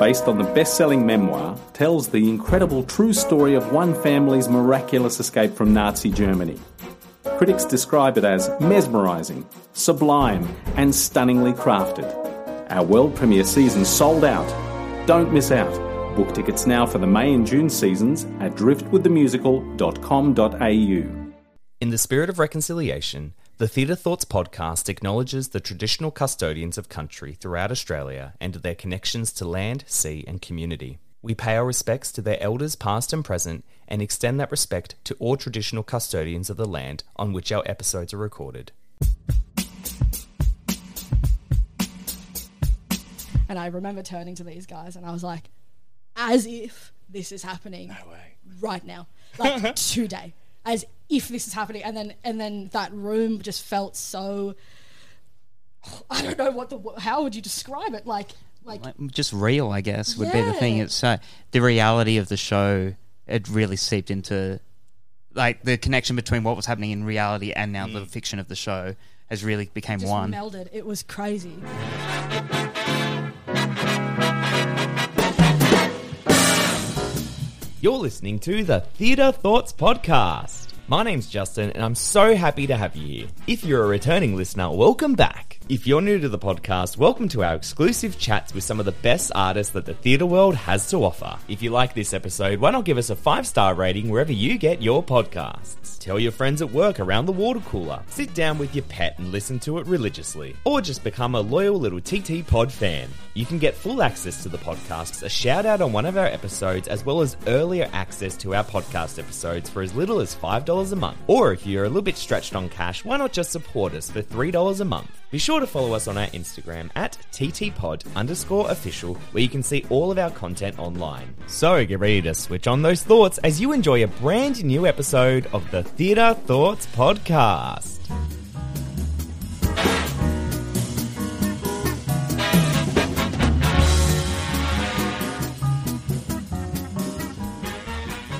based on the best selling memoir, tells the incredible true story of one family's miraculous escape from Nazi Germany. Critics describe it as mesmerising, sublime, and stunningly crafted. Our world premiere season sold out. Don't miss out. Book tickets now for the May and June seasons at driftwoodthemusical.com.au. In the spirit of reconciliation, the Theatre Thoughts podcast acknowledges the traditional custodians of country throughout Australia and their connections to land, sea, and community. We pay our respects to their elders past and present and extend that respect to all traditional custodians of the land on which our episodes are recorded. And I remember turning to these guys and I was like, as if this is happening right now, like today, as if this is happening. And then and then that room just felt so. I don't know what the how would you describe it like like Like, just real, I guess, would be the thing. Yeah. It's uh, the reality of the show. It really seeped into, like, the connection between what was happening in reality and now the fiction of the show has really became just one. melded. It was crazy. You're listening to the Theatre Thoughts Podcast. My name's Justin, and I'm so happy to have you here. If you're a returning listener, welcome back. If you're new to the podcast, welcome to our exclusive chats with some of the best artists that the theatre world has to offer. If you like this episode, why not give us a five star rating wherever you get your podcasts? Tell your friends at work around the water cooler. Sit down with your pet and listen to it religiously. Or just become a loyal little TT Pod fan. You can get full access to the podcasts, a shout out on one of our episodes, as well as earlier access to our podcast episodes for as little as $5 a month. Or if you're a little bit stretched on cash, why not just support us for $3 a month? Be sure to follow us on our Instagram at ttpod underscore official, where you can see all of our content online. So get ready to switch on those thoughts as you enjoy a brand new episode of the Theatre Thoughts Podcast.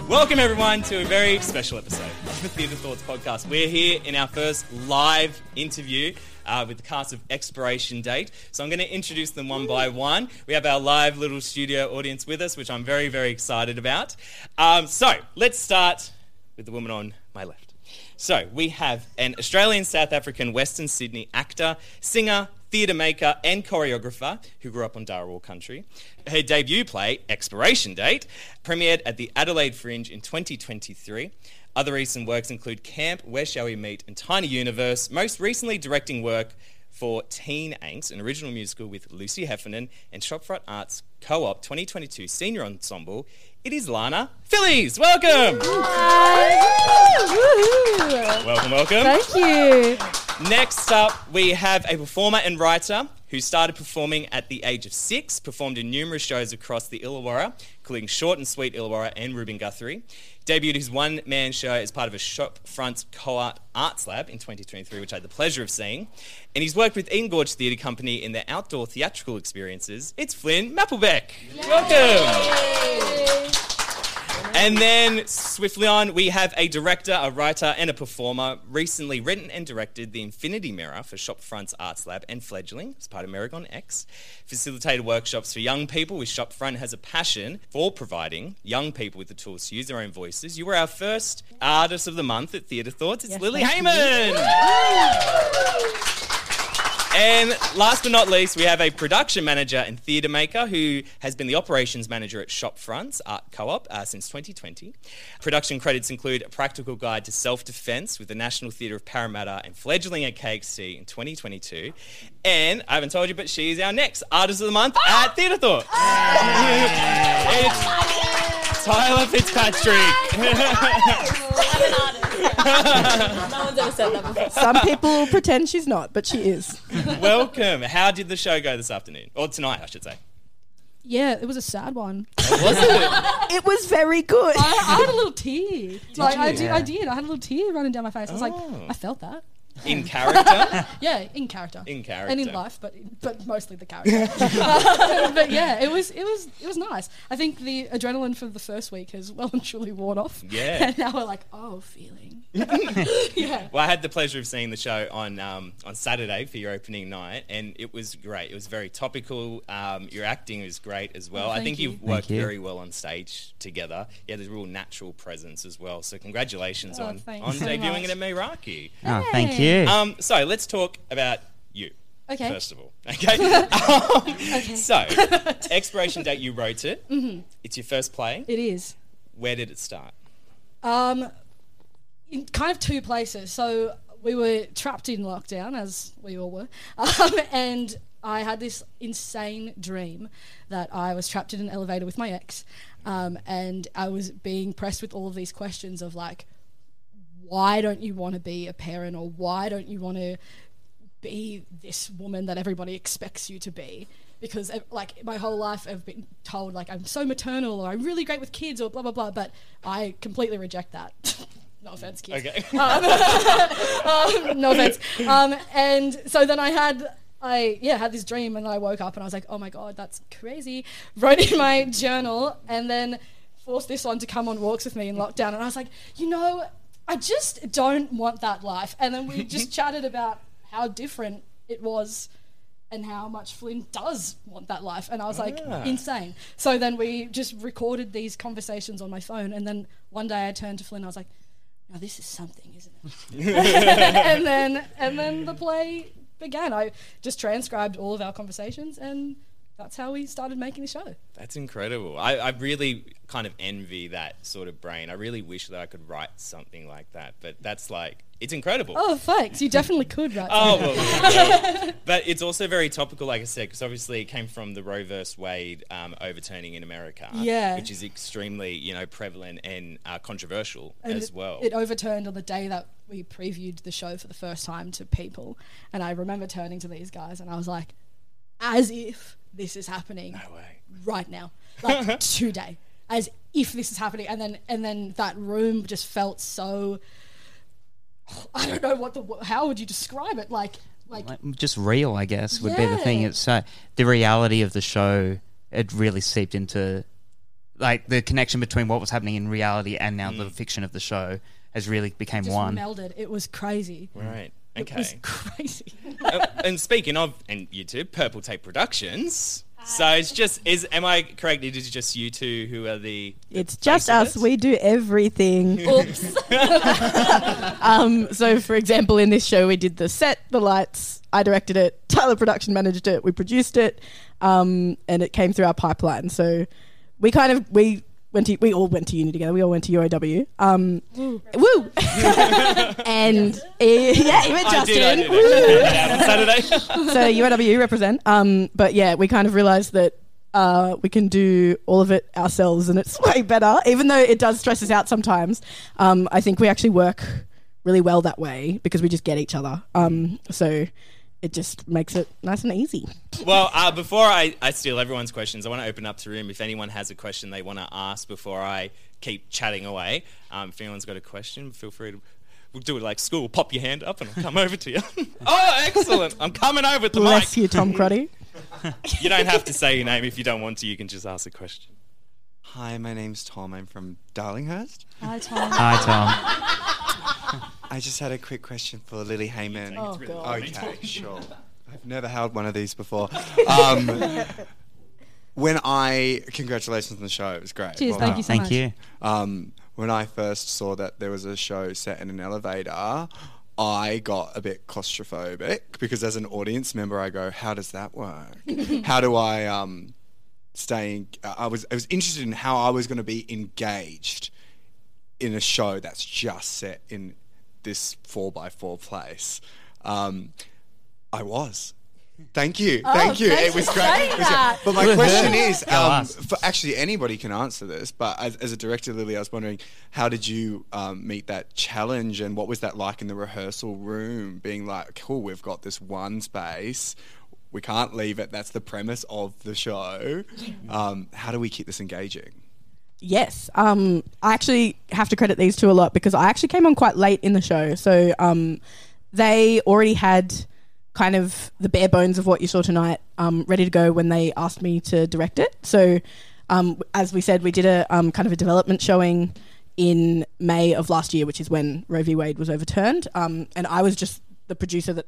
Welcome, everyone, to a very special episode Theatre Thoughts podcast. We're here in our first live interview uh, with the cast of Expiration Date. So I'm going to introduce them one by one. We have our live little studio audience with us, which I'm very, very excited about. Um, so let's start with the woman on my left. So we have an Australian South African Western Sydney actor, singer, theatre maker, and choreographer who grew up on Dharawal country. Her debut play, Expiration Date, premiered at the Adelaide Fringe in 2023. Other recent works include Camp, Where Shall We Meet, and Tiny Universe, most recently directing work for Teen Angst, an original musical with Lucy Heffernan and Shopfront Arts Co-op 2022 Senior Ensemble. It is Lana Filies. Welcome. Welcome, welcome. Thank you. Next up, we have a performer and writer who started performing at the age of six, performed in numerous shows across the Illawarra, including Short and Sweet Illawarra and Reuben Guthrie. Debuted his one man show as part of a Shopfront Co-op Arts Lab in 2023, which I had the pleasure of seeing. And he's worked with Eden Gorge Theatre Company in their outdoor theatrical experiences. It's Flynn Maplebeck. Welcome. And then swiftly on, we have a director, a writer, and a performer. Recently written and directed The Infinity Mirror for Shopfront's Arts Lab and Fledgling as part of Merrigong X. Facilitated workshops for young people with Shopfront has a passion for providing young people with the tools to use their own voices. You were our first artist of the month at Theatre Thoughts. It's Yes, Lily Hayman. And last but not least, we have a production manager and theatre maker who has been the operations manager at Shopfronts Art Co-op uh, since 2020. Production credits include a practical guide to self-defence with the National Theatre of Parramatta and fledgling at KXC in 2022. And I haven't told you, but she is our next artist of the month at Theatre Thought. it's Tyler Fitzpatrick. no one's ever said that before. Some people pretend she's not, but she is. Welcome. How did the show go this afternoon? Or tonight, I should say. Yeah, it was a sad one. Oh, was it? It was very good. I, I had a little tear. like I you? did, I did. I had a little tear running down my face. I was like, Oh. I felt that. In character? Yeah, in character. In character. And in life, but but mostly the character. but yeah, it was it was it was nice. I think the adrenaline for the first week has well and truly worn off. Yeah. And now we're like, oh, feeling. yeah. Well, I had the pleasure of seeing the show on um, on Saturday for your opening night, and it was great. It was very topical. Um, your acting was great as well. Oh, I thank think you. you've Thank worked you. very well on stage together. Yeah, had a real natural presence as well. So congratulations Oh, on on so debuting much. it at Meraki. Oh, thank Hey. You. Um, so let's talk about you. Okay. First of all, okay. Um, So, expiration date. You wrote it. Mm-hmm. It's your first play. It is. Where did it start? Um, in kind of two places. So we were trapped in lockdown, as we all were, um, and I had this insane dream that I was trapped in an elevator with my ex, um, and I was being pressed with all of these questions of like, why don't you want to be a parent, or why don't you want to be this woman that everybody expects you to be? Because eh, like my whole life I've been told like I'm so maternal or I'm really great with kids or blah blah blah but I completely reject that. No offense kids. Okay. um, no offense. Um, and so then I had I yeah had this dream and I woke up and I was like oh my god that's crazy. Wrote in my journal and then forced this one to come on walks with me in lockdown and I was like you know I just don't want that life and then we just chatted about how different it was and how much Flynn does want that life. And I was like, Ah. insane. So then we just recorded these conversations on my phone. And then one day I turned to Flynn and I was like, now this is something, isn't it? and then and then the play began. I just transcribed all of our conversations and that's how we started making the show. That's incredible. I, I really kind of envy that sort of brain. I really wish that I could write something like that. But that's like, it's incredible. Oh, thanks. You definitely could, write. Oh, well, but it's also very topical, like I said, because obviously it came from the Roe versus Wade um, overturning in America, Yeah. which is extremely, you know, prevalent and uh, controversial And as it- well. It overturned on the day that we previewed the show for the first time to people. And I remember turning to these guys and I was like, as if this is happening right now. Like today. As if this is happening. And then and then that room just felt so I don't know what the how would you describe it? Like like Like, just real, I guess, would be the thing. Yeah. It's uh, the reality of the show. It really seeped into, like, the connection between what was happening in reality and now the fiction of the show has really became just one. melded. It was crazy. right. It was Okay. crazy. Uh, and speaking of, and YouTube, Purple Tape Productions. So it's just, is am I correct? It is just you two who are the. the It's just us. it? We do everything. Oops. um, so, for example, in this show, we did the set, the lights. I directed it. Tyler production managed it. We produced it, um, and it came through our pipeline. So, we kind of we went to we all went to uni together. We all went to UOW. Um, woo! and uh, yeah, even I Justin. did, I did. Yeah, Saturday. so UOW represent. Um, but yeah, we kind of realised that uh, we can do all of it ourselves, and it's way better. Even though it does stress us out sometimes, um, I think we actually work really well that way because we just get each other. Um, so it just makes it nice and easy. Well, uh, before I, I steal everyone's questions, I want to open up the room. If anyone has a question they want to ask before I keep chatting away, um, if anyone's got a question, feel free to. We'll do it like school. Pop your hand up and I'll come over to you. oh, excellent! I'm coming over with the Bless mic. you, Tom Cruddy. You don't have to say your name if you don't want to. You can just ask a question. Hi, my name's Tom. I'm from Darlinghurst. Hi, Tom. Hi, Tom. I just had a quick question for Lily Hayman. Oh, God. Okay, sure. I've never held one of these before. Um, when I congratulations on the show, it was great. Cheers, thank you so Thank much. you. Um, when I first saw that there was a show set in an elevator, I got a bit claustrophobic because as an audience member, I go, "How does that work? how do I um, stay?" I was I was interested in how I was going to be engaged in a show that's just set in this four by four place. Um, I was. Thank you, Oh, thank you. It was great. It was great. But my question is, um, for actually anybody can answer this, but as, as a director, Lily, I was wondering how did you um, meet that challenge, and what was that like in the rehearsal room? Being like, cool, we've got this one space, we can't leave it. That's the premise of the show. Um, how do we keep this engaging? Yes. Um, I actually have to credit these two a lot because I actually came on quite late in the show. So um, they already had kind of the bare bones of what you saw tonight um, ready to go when they asked me to direct it. So, um, as we said, we did a um, kind of a development showing in May of last year, which is when Roe v. Wade was overturned. Um, and I was just the producer that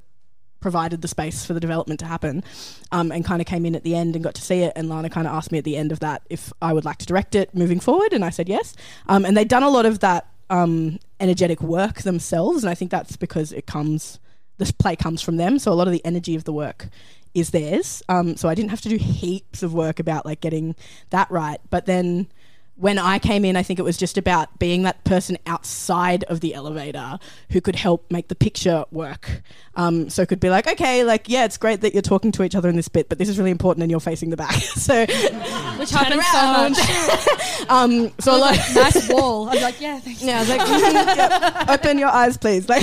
provided the space for the development to happen um, and kind of came in at the end and got to see it. And Lana kind of asked me at the end of that if I would like to direct it moving forward. And I said yes. Um, and they'd done a lot of that um, energetic work themselves. And I think that's because it comes, this play comes from them. So a lot of the energy of the work is theirs. Um, so I didn't have to do heaps of work about like getting that right. But then when I came in, I think it was just about being that person outside of the elevator who could help make the picture work. Um, so could be like, okay, like yeah, it's great that you're talking to each other in this bit, but this is really important, and you're facing the back. so Which turn happens so around. much. um, so So like like nice wall. I was like, yeah, thanks. yeah, I was like, mm, yeah, open your eyes, please. Like,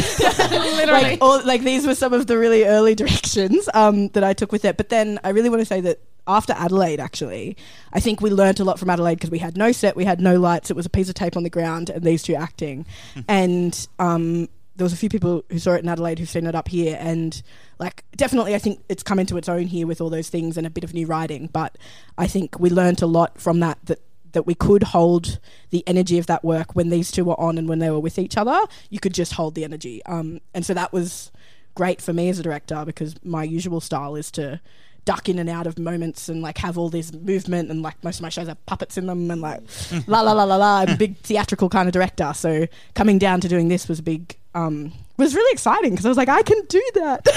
Literally. like, all, like these were some of the really early directions um, that I took with it. But then I really want to say that after Adelaide, actually, I think we learnt a lot from Adelaide because we had no set, we had no lights. It was a piece of tape on the ground and these two acting, and um, there was a few people who saw it in Adelaide who've seen it up here, and like definitely, I think it's come into its own here with all those things and a bit of new writing. But I think we learnt a lot from that that that we could hold the energy of that work when these two were on and when they were with each other. You could just hold the energy, um, and so that was great for me as a director because my usual style is to duck in and out of moments and like have all this movement and like most of my shows have puppets in them and like la la la la la. I'm a big theatrical kind of director, so coming down to doing this was a big um, was really exciting because I was like, I can do that.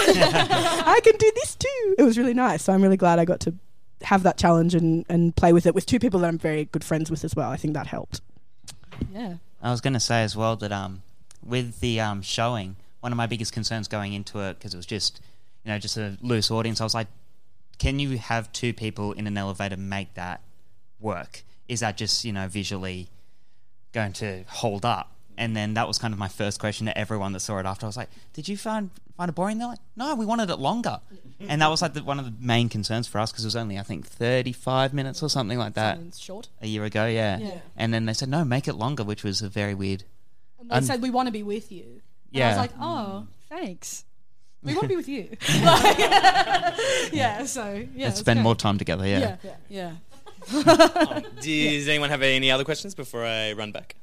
I can do this too. It was really nice. So I'm really glad I got to have that challenge and, and play with it with two people that I'm very good friends with as well. I think that helped. Yeah. I was going to say as well that um, with the um, showing, one of my biggest concerns going into it because it was just you know just a loose audience. I was like, can you have two people in an elevator make that work? Is that just you know visually going to hold up? And then that was kind of my first question to everyone that saw it after. I was like, "Did you find find it boring?" They're like, "No, we wanted it longer." and that was like the, one of the main concerns for us because it was only I think thirty five minutes or something like that Something's short. a year ago. Yeah. Yeah. And then they said, "No, make it longer," which was a very weird. And they un- said we want to be with you. And I was like, oh, thanks. We want to be with you. Like- yeah. So yeah. Let's spend more time together. Yeah. Yeah. Yeah. Does anyone have any other questions before I run back?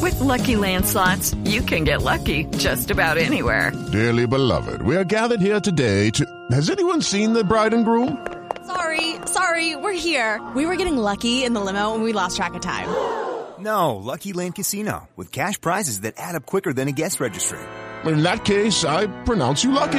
With Lucky Land slots, you can get lucky just about anywhere. Dearly beloved, we are gathered here today to. Has anyone seen the bride and groom? Sorry, sorry, we're here. We were getting lucky in the limo and we lost track of time. No, Lucky Land Casino, with cash prizes that add up quicker than a guest registry. In that case, I pronounce you lucky.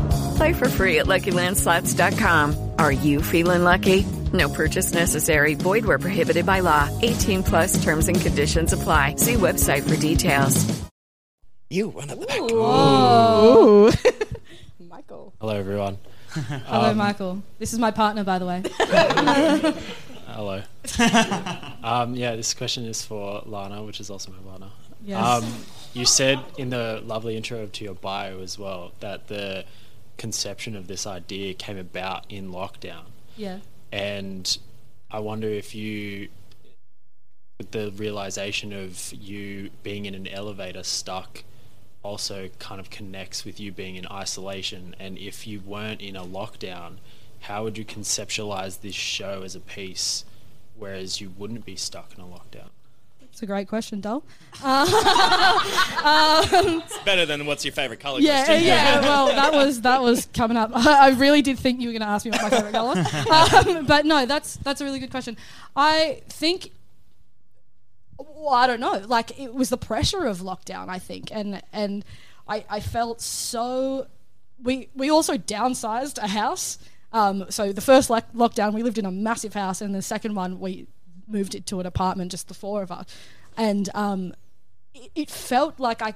Play for free at LuckyLandSlots.com. Are you feeling lucky? No purchase necessary. Void where prohibited by law. 18 plus terms and conditions apply. See website for details. You run at the back. Ooh. Michael. Hello, everyone. Hello, Um, Michael. This is my partner, by the way. Hello. um, yeah, this question is for Lana, which is also my partner. Yes. Um, you said in the lovely intro to your bio as well that the conception of this idea came about in lockdown. Yeah. And I wonder if you, with the realization of you being in an elevator stuck, also kind of connects with you being in isolation. And if you weren't in a lockdown, how would you conceptualize this show as a piece, whereas you wouldn't be stuck in a lockdown? It's a great question, Dol. Uh, um, It's better than what's your favourite colour yeah, question. yeah. Well, that was that was coming up. I really did think you were going to ask me what my favorite color. Um, but no, that's that's a really good question. I think. Well, I don't know. Like it was the pressure of lockdown. I think, and and I I felt so. We we also downsized a house. Um, so the first like lockdown, we lived in a massive house, and the second one we moved it to an apartment, just the four of us, and um, it, it felt like I,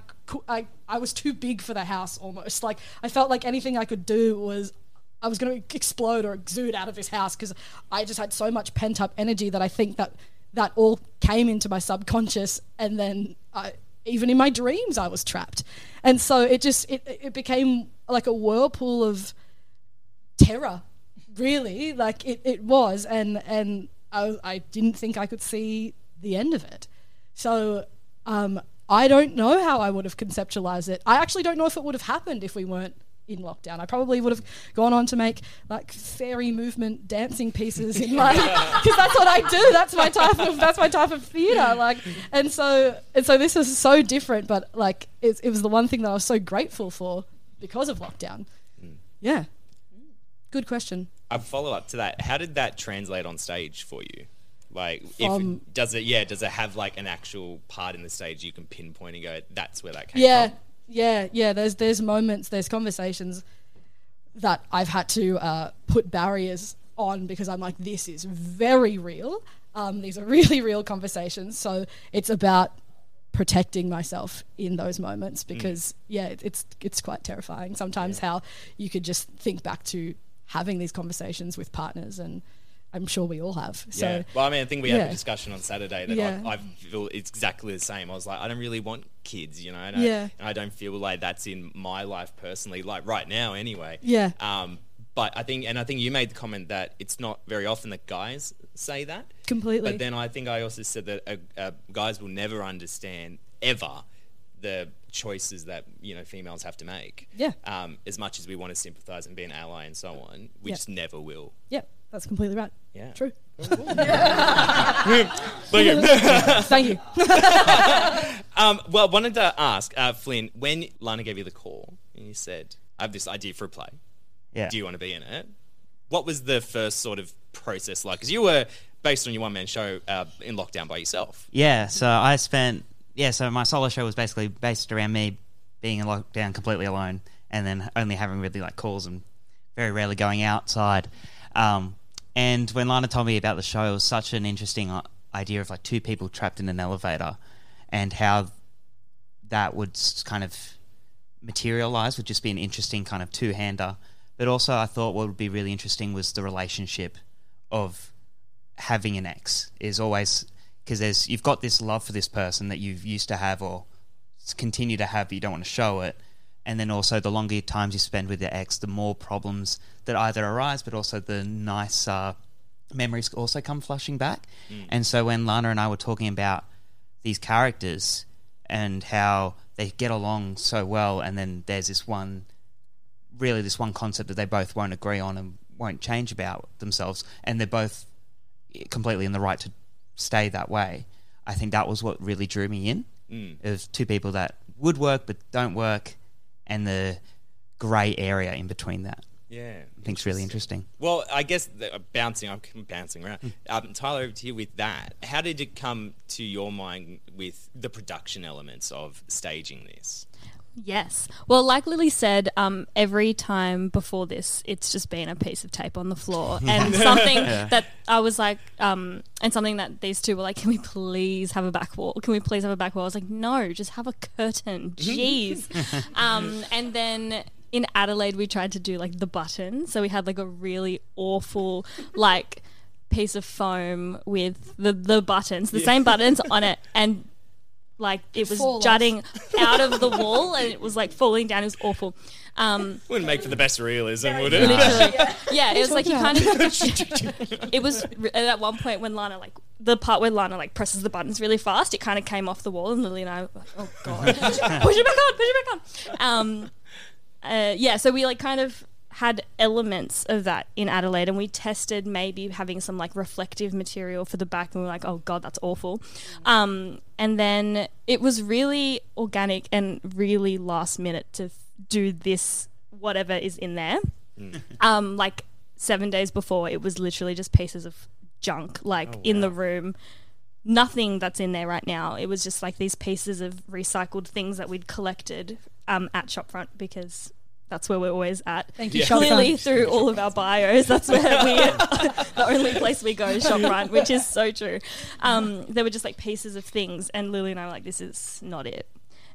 I I was too big for the house almost. Like I felt like anything I could do was I was going to explode or exude out of this house because I just had so much pent up energy that I think that that all came into my subconscious, and then I, even in my dreams I was trapped, and so it just it it became like a whirlpool of terror really. Like it, it was. And and I, I didn't think i could see the end of it. So um, i don't know how i would have conceptualized it. I actually don't know if it would have happened if we weren't in lockdown. I probably would have gone on to make like fairy movement dancing pieces in my because that's what i do. That's my type of that's my type of theater like and so and so this is so different but like it, it was the one thing that i was so grateful for because of lockdown. Yeah. Good question A follow up to that. How did that translate on stage for you? Like, if does it? Yeah, does it have like an actual part in the stage you can pinpoint and go, "That's where that came yeah from." yeah yeah yeah. there's there's moments there's conversations that i've had to uh, put barriers on because i'm like this is very real um, these are really real conversations so it's about protecting myself in those moments because yeah it's it's quite terrifying sometimes how you could just think back to having these conversations with partners and i'm sure we all have so yeah. Well, I mean, I think we had yeah. a discussion on Saturday that Yeah. I, I feel it's exactly the same. I was like, I don't really want kids, you know, and, Yeah. I, and I don't feel like that's in my life personally, like right now, anyway. Yeah. Um, but I think, and I think you made the comment that it's not very often that guys say that. Completely. But then I think I also said that uh, uh, guys will never understand ever the choices that you know females have to make. Yeah. Um, as much as we want to sympathise and be an ally and so on, we Yeah. just never will. Yep, that's completely right. Yeah. True. Thank you. Thank you. um, well, wanted to ask uh, Flynn when Lana gave you the call and you said, "I have this idea for a play. Yeah. Do you want to be in it?" What was the first sort of process like? Because you were based on your one man show uh, in lockdown by yourself. Yeah, so I spent yeah, so my solo show was basically based around me being in lockdown completely alone, and then only having really like calls and very rarely going outside. Um, and when Lana told me about the show, it was such an interesting uh, idea of like two people trapped in an elevator, and how that would kind of materialize would just be an interesting kind of two hander. But also, I thought what would be really interesting was the relationship of having an ex is always because there's you've got this love for this person that you've used to have or continue to have, but you don't want to show it. And then also, the longer times you spend with your ex, the more problems that either arise, but also the nice uh, memories also come flushing back. Mm. And so, when Lana and I were talking about these characters and how they get along so well, and then there's this one really this one concept that they both won't agree on and won't change about themselves, and they're both completely in the right to stay that way. I think that was what really drew me in. Mm. It was two people that would work but don't work, and the grey area in between that. Yeah, I think it's really interesting. Well, I guess the, uh, bouncing, I'm bouncing around. Um, Tyler, over to you with that. How did it come to your mind with the production elements of staging this? Yes. Well, like Lily said, um, every time before this, it's just been a piece of tape on the floor, and something Yeah. that I was like, um, and something that these two were like, "Can we please have a back wall? Can we please have a back wall?" I was like, "No, just have a curtain." Jeez. um, and then in Adelaide, we tried to do like the button, so we had like a really awful like piece of foam with the the buttons, the same buttons on it, and like it was Fall off. jutting out of the wall, and it was like falling down. It was awful. Um, Wouldn't make for the best realism, would it? Literally. yeah, it was like you you kind of. it was at one point when Lana like the part where Lana like presses the buttons really fast. It kind of came off the wall, and Lily and I were like, "Oh god, push it back on, push it back on." Um, uh, yeah, so we like kind of had elements of that in Adelaide, and we tested maybe having some like reflective material for the back, and we were like, "Oh god, that's awful." Um, and then it was really organic and really last minute to f- do this whatever is in there. Um, like seven days before, it was literally just pieces of junk, like Oh, in the room. Nothing that's in there right now. It was just like these pieces of recycled things that we'd collected um, at Shopfront because that's where we're always at. Thank you, Yeah. Clearly, Shopfront. through all of our bios, that's where we the only place we go is Shopfront, which is so true. Um, there were just like pieces of things, and Lily and I were like, "This is not it."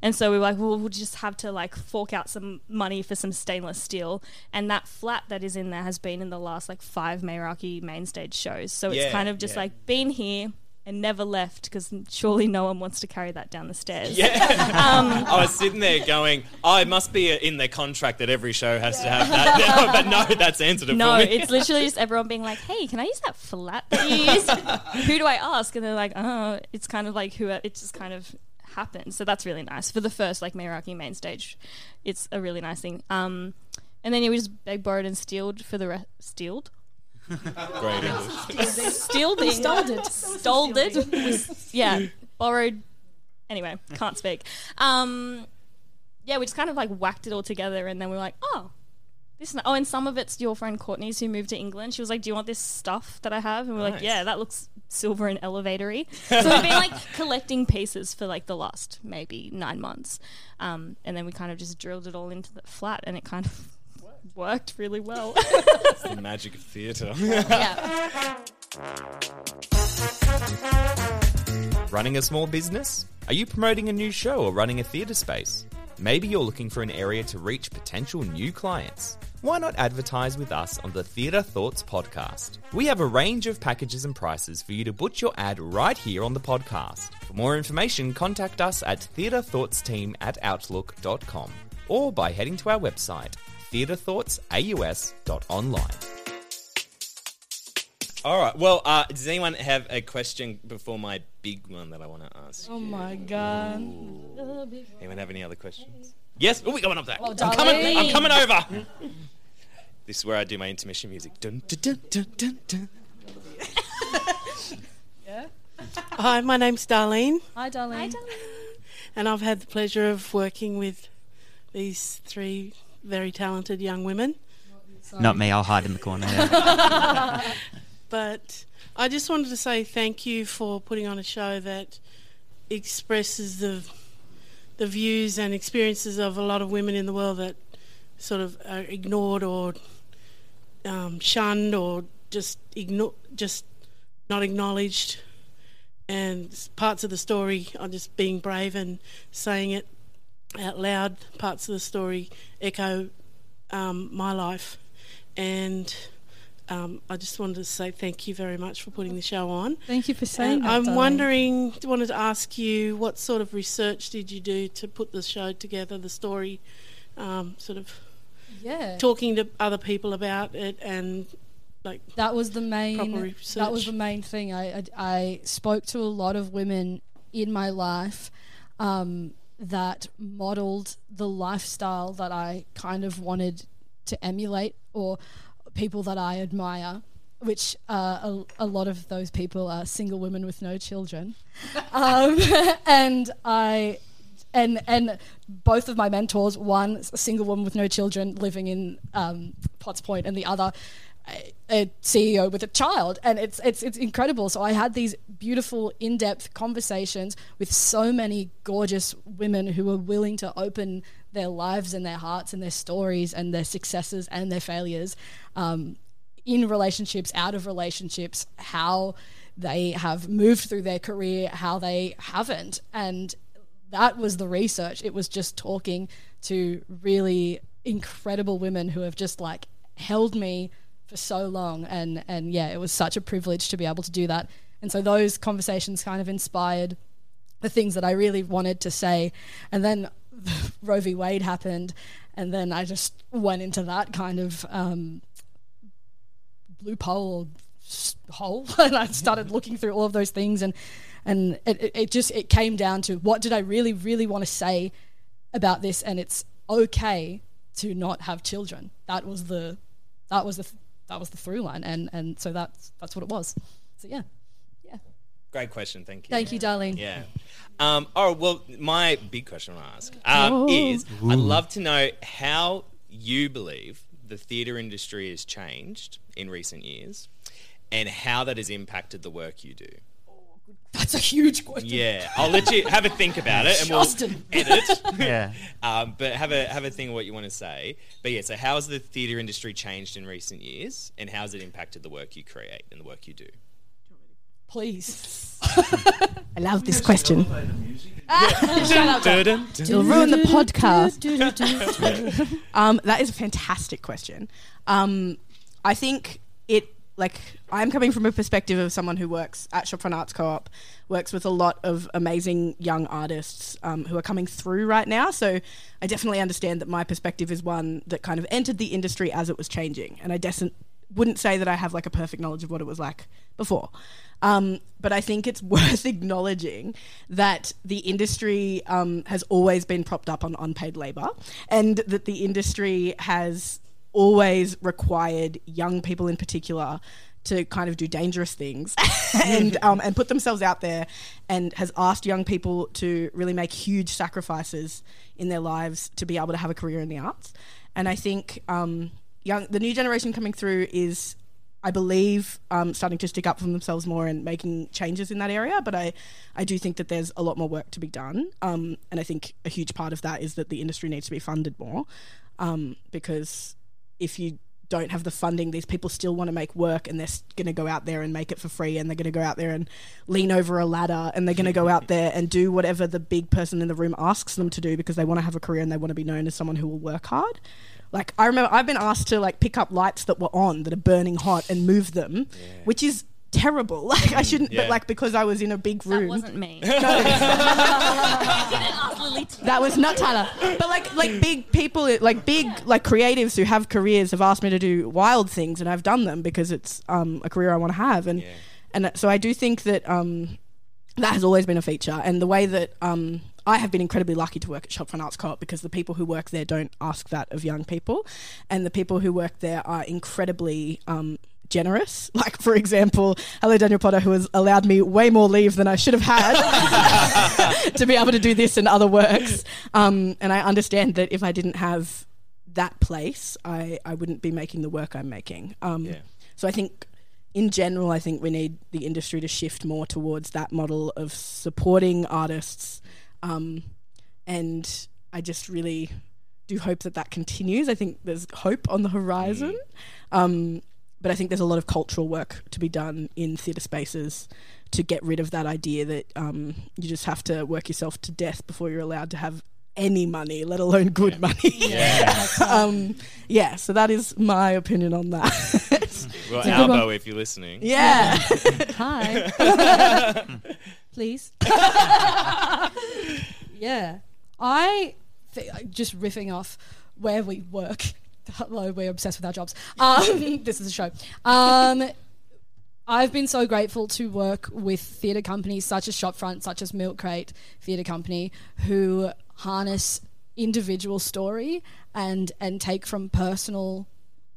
And so we were like, well, we'll just have to like fork out some money for some stainless steel. And that flat that is in there has been in the last like five Meraki main stage shows. So Yeah, it's kind of just yeah. like been here and never left because surely no one wants to carry that down the stairs. Yeah. Um, I was sitting there going, oh, it must be in their contract that every show has to have that. but no, that's answered it No, it's literally just everyone being like, "Hey, can I use that flat that you use?" who do I ask? And they're like, "Oh, it's kind of like who." It just kind of happens. So that's really nice for the first like Meraki main stage. It's a really nice thing. Um, and then yeah, we just begged, borrowed, and stealed for the rest. Stealed. Great English. Stealed it. Stoled it. Stoled it. Was- yeah, borrowed. Anyway, can't speak. Um, yeah, we just kind of like whacked it all together, and then we were like, oh, this. Oh, and some of it's your friend Courtney's who moved to England. She was like, "Do you want this stuff that I have?" And we are like, "Yeah, that looks silver and elevatory." so we've been like collecting pieces for like the last maybe nine months, um, and then we kind of just drilled it all into the flat, and it kind of worked really well. It's the magic of theatre. yeah. Running a small business? Are you promoting a new show or running a theatre space? Maybe you're looking for an area to reach potential new clients. Why not advertise with us on the Theatre Thoughts podcast? We have a range of packages and prices for you to put your ad right here on the podcast. For more information, contact us at theatrethoughtsteam at outlook.com or by heading to our website, theatrethoughtsaus.online. All right. Well, uh, does anyone have a question before my big one that I want to ask? Oh my god. Anyone have any other questions? Yes. Oh, we going up there. Oh, I'm coming. I'm coming over. this is where I do my intermission music. Dun, dun, dun, dun, dun, dun. Hi, my name's Darlene, Hi, Darlene. Hi, Darlene. and I've had the pleasure of working with these three very talented young women. Not me. I'll hide in the corner. yeah. But I just wanted to say thank you for putting on a show that expresses the the views and experiences of a lot of women in the world that sort of are ignored or um, shunned or just ignore, just not acknowledged. And parts of the story are just being brave and saying it out loud. Parts of the story echo um, my life, and um, I just wanted to say thank you very much for putting the show on. Thank you for saying And that, I'm darling. wondering, wanted to ask you, what sort of research did you do to put the show together, the story, um, sort of Yeah. talking to other people about it, and like that was the main that was the main thing I, I I spoke to a lot of women in my life um, that modeled the lifestyle that I kind of wanted to emulate or people that I admire which uh, a, a lot of those people are single women with no children. Um, and I and and both of my mentors, one a single woman with no children living in um, Potts Point, and the other a, CEO with a child, and it's it's it's incredible. So I had these beautiful, in-depth conversations with so many gorgeous women who were willing to open their lives and their hearts and their stories and their successes and their failures. Um, in relationships, out of relationships, how they have moved through their career, how they haven't. And that was the research. It was just talking to really incredible women who have just like held me for so long, and and yeah, it was such a privilege to be able to do that. And so those conversations kind of inspired the things that I really wanted to say, and then Roe v. Wade happened, and then I just went into that kind of um, or hole, and I started looking through all of those things, and and it, it just it came down to what did I really really want to say about this, and it's okay to not have children. That was the that was the that was the through line, and and so that's that's what it was. So yeah. Yeah. Great question. Thank you. Thank you, darling. Yeah. Um, oh, well, my big question I ask um, Oh. is I'd love to know how you believe the theatre industry has changed in recent years and how that has impacted the work you do. That's a huge question. Yeah, I'll let you have a think about it, and we'll Justin. edit. Yeah. um, but have a have a think of what you want to say. But yeah, so how has the theatre industry changed in recent years, and how has it impacted the work you create and the work you do? Please. I love this question. Shut up. It'll ruin the podcast. um, that is a fantastic question. Um, I think it like I'm coming from a perspective of someone who works at Shopfront Arts Co-op, works with a lot of amazing young artists um, who are coming through right now. So I definitely understand that my perspective is one that kind of entered the industry as it was changing, and I wouldn't say that I have like a perfect knowledge of what it was like before. Um, but I think it's worth acknowledging that the industry um, has always been propped up on unpaid labor, and that the industry has always required young people in particular to kind of do dangerous things and um, and put themselves out there, and has asked young people to really make huge sacrifices in their lives to be able to have a career in the arts. And I think um, young the new generation coming through is I believe um, starting to stick up for themselves more and making changes in that area. But I, I do think that there's a lot more work to be done. Um, and I think a huge part of that is that the industry needs to be funded more. Um, because if you don't have the funding, these people still want to make work and they're going to go out there and make it for free and they're going to go out there and lean over a ladder and they're going to go out there and do whatever the big person in the room asks them to do because they want to have a career and they want to be known as someone who will work hard. Like I remember I've been asked to like pick up lights that were on that are burning hot and move them, which is terrible. Like I shouldn't Yeah. but like because I was in a big room. That wasn't me. that was not Tyler. But like like big people like big like creatives who have careers have asked me to do wild things and I've done them because it's um, a career I want to have and and so I do think that um, that has always been a feature and the way that um, I have been incredibly lucky to work at Shopfront Arts Co-op because the people who work there don't ask that of young people and the people who work there are incredibly um, generous. Like, for example, hello, Daniel Potter, who has allowed me way more leave than I should have had to be able to do this and other works. Um, and I understand that if I didn't have that place, I, I wouldn't be making the work I'm making. Um, Yeah. So I think, in general, I think we need the industry to shift more towards that model of supporting artists. Um, and I just really do hope that that continues. I think there's hope on the horizon. Um, but I think there's a lot of cultural work to be done in theatre spaces to get rid of that idea that um, you just have to work yourself to death before you're allowed to have any money, let alone good money. Yeah. um, yeah, so that is my opinion on that. Well, It's one. Albo, if you're listening. Yeah. Hi. Please. yeah. I thi- just riffing off where we work. Hello, we're obsessed with our jobs. Um, this is a show. Um, I've been so grateful to work with theatre companies such as Shopfront, such as Milk Crate Theatre Company, who harness individual story and and take from personal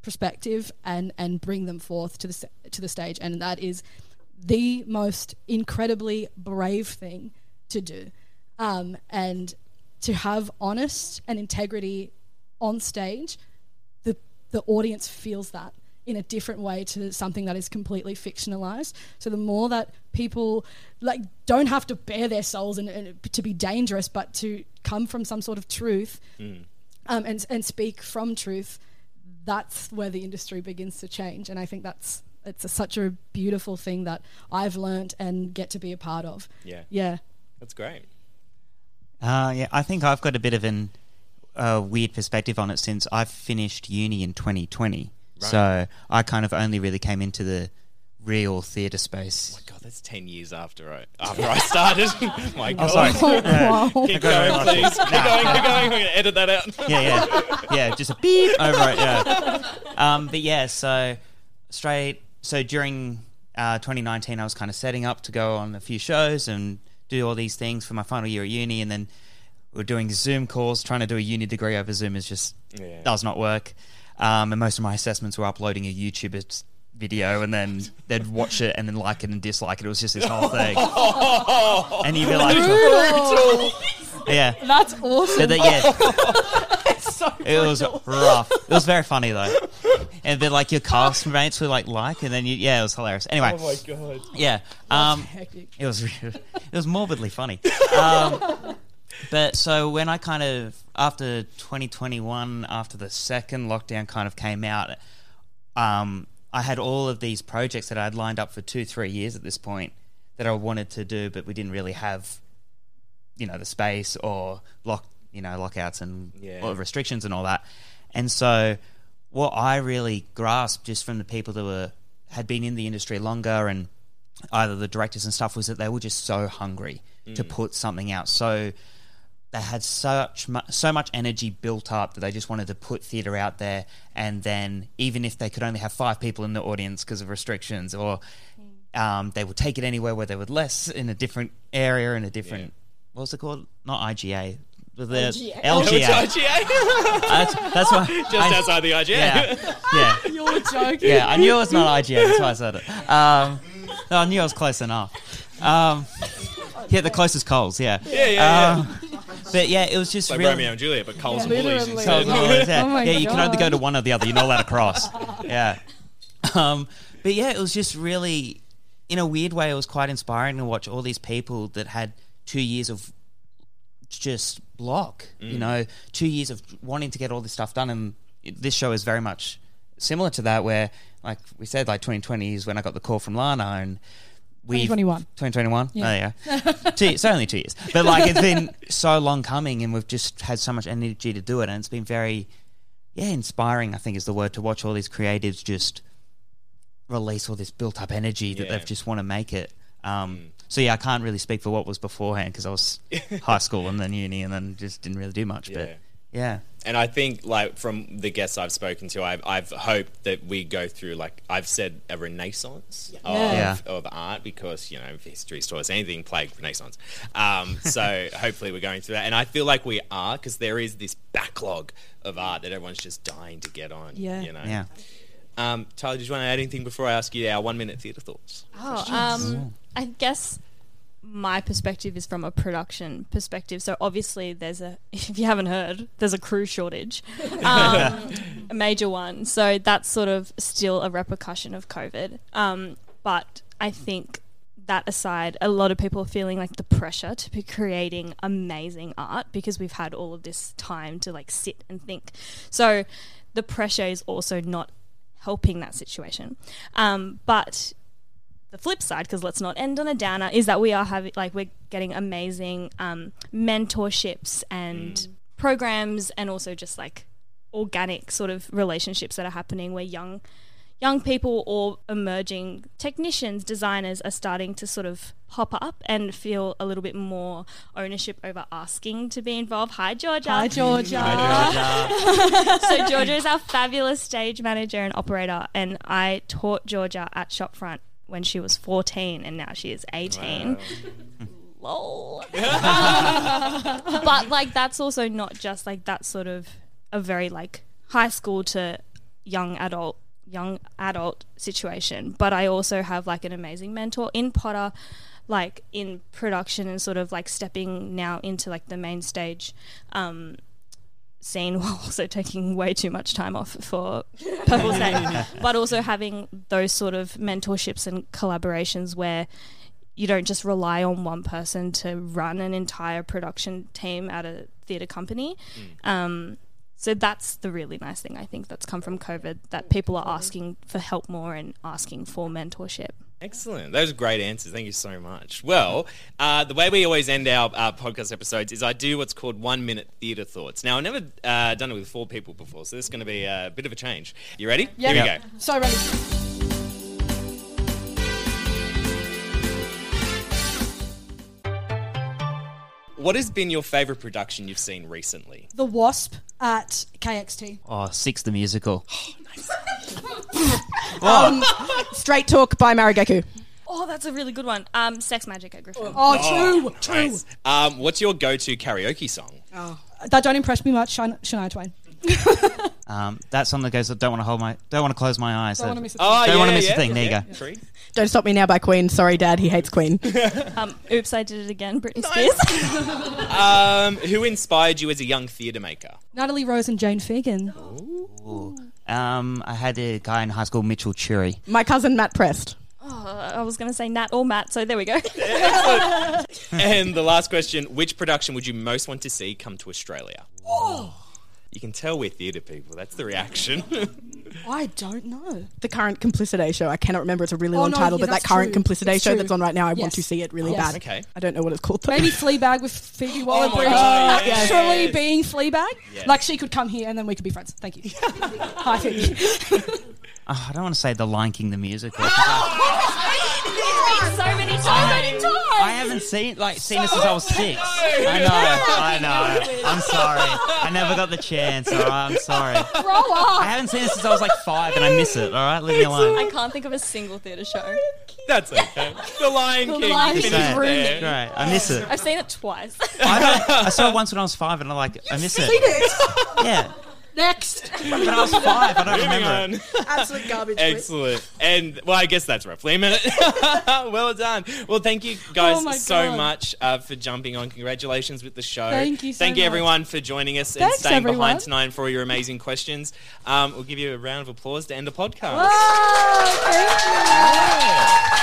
perspective and and bring them forth to the to the stage, and that is the most incredibly brave thing to do, um, and to have honest and integrity on stage. The the audience feels that in a different way to something that is completely fictionalized. So the more that people like don't have to bare their souls and, and to be dangerous, but to come from some sort of truth um, and and speak from truth, that's where the industry begins to change. And I think that's it's a, such a beautiful thing that I've learned and get to be a part of. Yeah. Yeah. That's great. Uh, yeah, I think I've got a bit of an uh, weird perspective on it since I've finished uni in 2020. So I kind of only really came into the real theatre space. My God, that's ten years after I after I started. My Oh, God. sorry. Yeah. Wow. Keep I going, please. Keep going. Keep going. We're gonna edit that out. yeah, yeah, yeah. Just a beep over it. Yeah. Um, but yeah, so straight. So during uh, 2019, I was kind of setting up to go on a few shows and do all these things for my final year at uni, and then we were doing Zoom calls. Trying to do a uni degree over Zoom is just Yeah. does not work. Um, and most of my assessments were uploading a YouTube video, and then they'd watch it and then like it and dislike it. It was just this whole thing. and you'd be like, Brutal. yeah. That's awesome. So that, yeah. it's so It was rough. It was very funny though. And then like your castmates were like like, and then you, yeah, it was hilarious. Anyway, Oh my God. yeah, um, it was it was morbidly funny. Um, but so when I kind of after 2021, after the second lockdown kind of came out, um, I had all of these projects that I'd lined up for two, three years at this point that I wanted to do, but we didn't really have, you know, the space or lock, you know, lockouts and Yeah. or restrictions and all that. And so, what I really grasped just from the people that were had been in the industry longer and either the directors and stuff was that they were just so hungry to Mm. put something out. So they had such mu- so much energy built up that they just wanted to put theatre out there, and then even if they could only have five people in the audience because of restrictions, or um, they would take it anywhere where there were less in a different area in a different what was it called? Not IGA. The LGA. LGA. LGA. that's, that's why Just I- outside the IGA. Yeah, yeah. You're joking. Yeah, I knew it was not IGA. That's why I said it. Um, no, I knew I was close enough. Um, yeah, the closest Coles. Yeah. Yeah, yeah, Um, But yeah, it was just Like really Romeo and Juliet, but Coles Yeah. and Woolies Literally. instead. Coles and Woolies, yeah. Oh my yeah, you can only go God. to one or the other. You're not allowed to cross. Yeah. Um, but yeah, it was just really, in a weird way, it was quite inspiring to watch all these people that had two years of just block. You Mm. know, two years of wanting to get all this stuff done, and this show is very much similar to that. Where, like we said, like 2020 is when I got the call from Lana, and we 2021. 2021. Yeah. Oh yeah, two, it's only two years, but like it's been so long coming, and we've just had so much energy to do it, and it's been very, yeah, inspiring. I think is the word to watch all these creatives just release all this built up energy that Yeah. they just want to make it. Um, So yeah, I can't really speak for what was beforehand because I was high school and then uni and then just didn't really do much. But yeah, And I think, like from the guests I've spoken to, I've, I've hoped that we go through, like I've said, a renaissance of, Yeah. of art because you know if history stores anything plagued Renaissance. Um, so hopefully we're going through that, and I feel like we are because there is this backlog of art that everyone's just dying to get on. Yeah. you know. Yeah. Um, Tyler, did you want to add anything before I ask you our one minute theatre thoughts? Oh, um, I guess my perspective is from a production perspective. So obviously, there's a if you haven't heard, there's a crew shortage, um, a major one. So that's sort of still a repercussion of COVID. Um, but I think that aside, a lot of people are feeling like the pressure to be creating amazing art because we've had all of this time to like sit and think. So the pressure is also not helping that situation. Um, but the flip side, because let's not end on a downer, is that we are having like we're getting amazing um, mentorships and programs, and also just like organic sort of relationships that are happening where young young people or emerging technicians, designers are starting to sort of pop up and feel a little bit more ownership over asking to be involved. Hi, Georgia. Hi, Georgia. Hi, Georgia. so Georgia is our fabulous stage manager and operator, and I taught Georgia at Shopfront when she was 14, and now she is 18. Lol. but like that's also not just like that sort of a very like high school to young adult young adult situation but i also have like an amazing mentor in potter like in production and sort of like stepping now into like the main stage um scene while also taking way too much time off for purple's sake but also having those sort of mentorships and collaborations where you don't just rely on one person to run an entire production team at a theatre company. Um, so that's the really nice thing I think that's come from COVID that people are asking for help more and asking for mentorship. Excellent. Those are great answers. Thank you so much. Well, uh, the way we always end our uh, podcast episodes is I do what's called one minute theatre thoughts. Now, I've never uh, done it with four people before, so this is going to be a bit of a change. You ready? Yeah. Here we Yeah. go. So ready. What has been your favourite production you've seen recently? The Wasp at KXT. Oh, Six the musical. Um, Straight Talk by Marrugeku. Oh, that's a really good one. Um, Sex Magick at Griffin. Oh, true, true. nice. Um, what's your go-to karaoke song? Oh. That don't impress me much, Shania, Shania Twain. Um, that song that goes, "Don't want to hold my, don't want to close my eyes." Don't wanna miss a don't thing. Oh, want to miss yeah, a thing. There yeah, you go. Don't Stop Me Now by Queen. Sorry, Dad, he hates Queen. um, Oops, I did it again. Britney Spears. Um, who inspired you as a young theatre maker? Natalie Rose and Jane Fagan. Um, I had a guy in high school, Mitchell Chury. My cousin Matt Prest. oh, I was going to say Nat or Matt, so there we go. and the last question: Which production would you most want to see come to Australia? Oh, You can tell we're theatre people. That's the reaction. I don't know. The current Complicity show. I cannot remember. It's a really Oh, long no, title, yeah, but that that's current true. Complicity It's show true. that's on right now, I want Yes. to see it really Yes. bad. Okay. I don't know what it's called. though. Maybe Fleabag with Phoebe Waller-Bridge. Oh God, oh, yes. Actually being Fleabag. Yes. Like she could come here and then we could be friends. Thank you. Hi, Phoebe. Oh, I don't want to say The Lion King the musical. So many times. So many times. I haven't seen like seen it since I was six. I know, I know. I'm sorry. I never got the chance. All right, I'm sorry. Grow up. I haven't seen it since I was like five, and I miss it. All right, leave me alone. I can't think of a single theatre show. That's okay. The Lion The King. Lion King Great, ruined there. great. I miss it. I've seen it twice. I, I saw it once when I was five, and I like I miss it. It. Yeah, Next. when I was five, I don't Moving remember. it. on. Absolute garbage. Excellent. And well, I guess that's roughly a minute. well done. Well, thank you guys Oh my so God. much uh, for jumping on. Congratulations with the show. Thank you so Thank you much. everyone for joining us and Thanks, staying everyone. behind tonight and for all your amazing questions. Um, we'll give you a round of applause to end the podcast. Wow, thank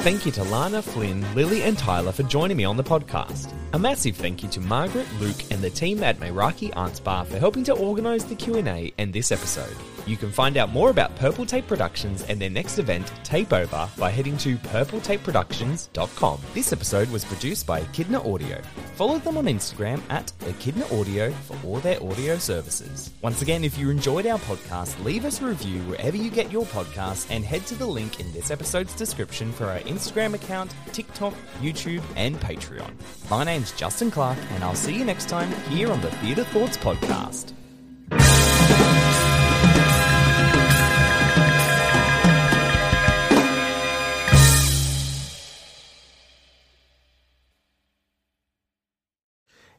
Thank you to Lana, Flynn, Lily, and Tyler for joining me on the podcast. A massive thank you to Margaret, Luke, and the team at Meraki Arts Bar for helping to organise the Q&A and this episode. You can find out more about Purple Tape Productions and their next event, Tapeover, by heading to purpletapeproductions.com. This episode was produced by Echidna Audio. Follow them on Instagram at Echidna Audio for all their audio services. Once again, if you enjoyed our podcast, leave us a review wherever you get your podcasts and head to the link in this episode's description for our Instagram account, TikTok, YouTube, and Patreon. My name's Justin Clark, and I'll see you next time here on the Theatre Thoughts Podcast.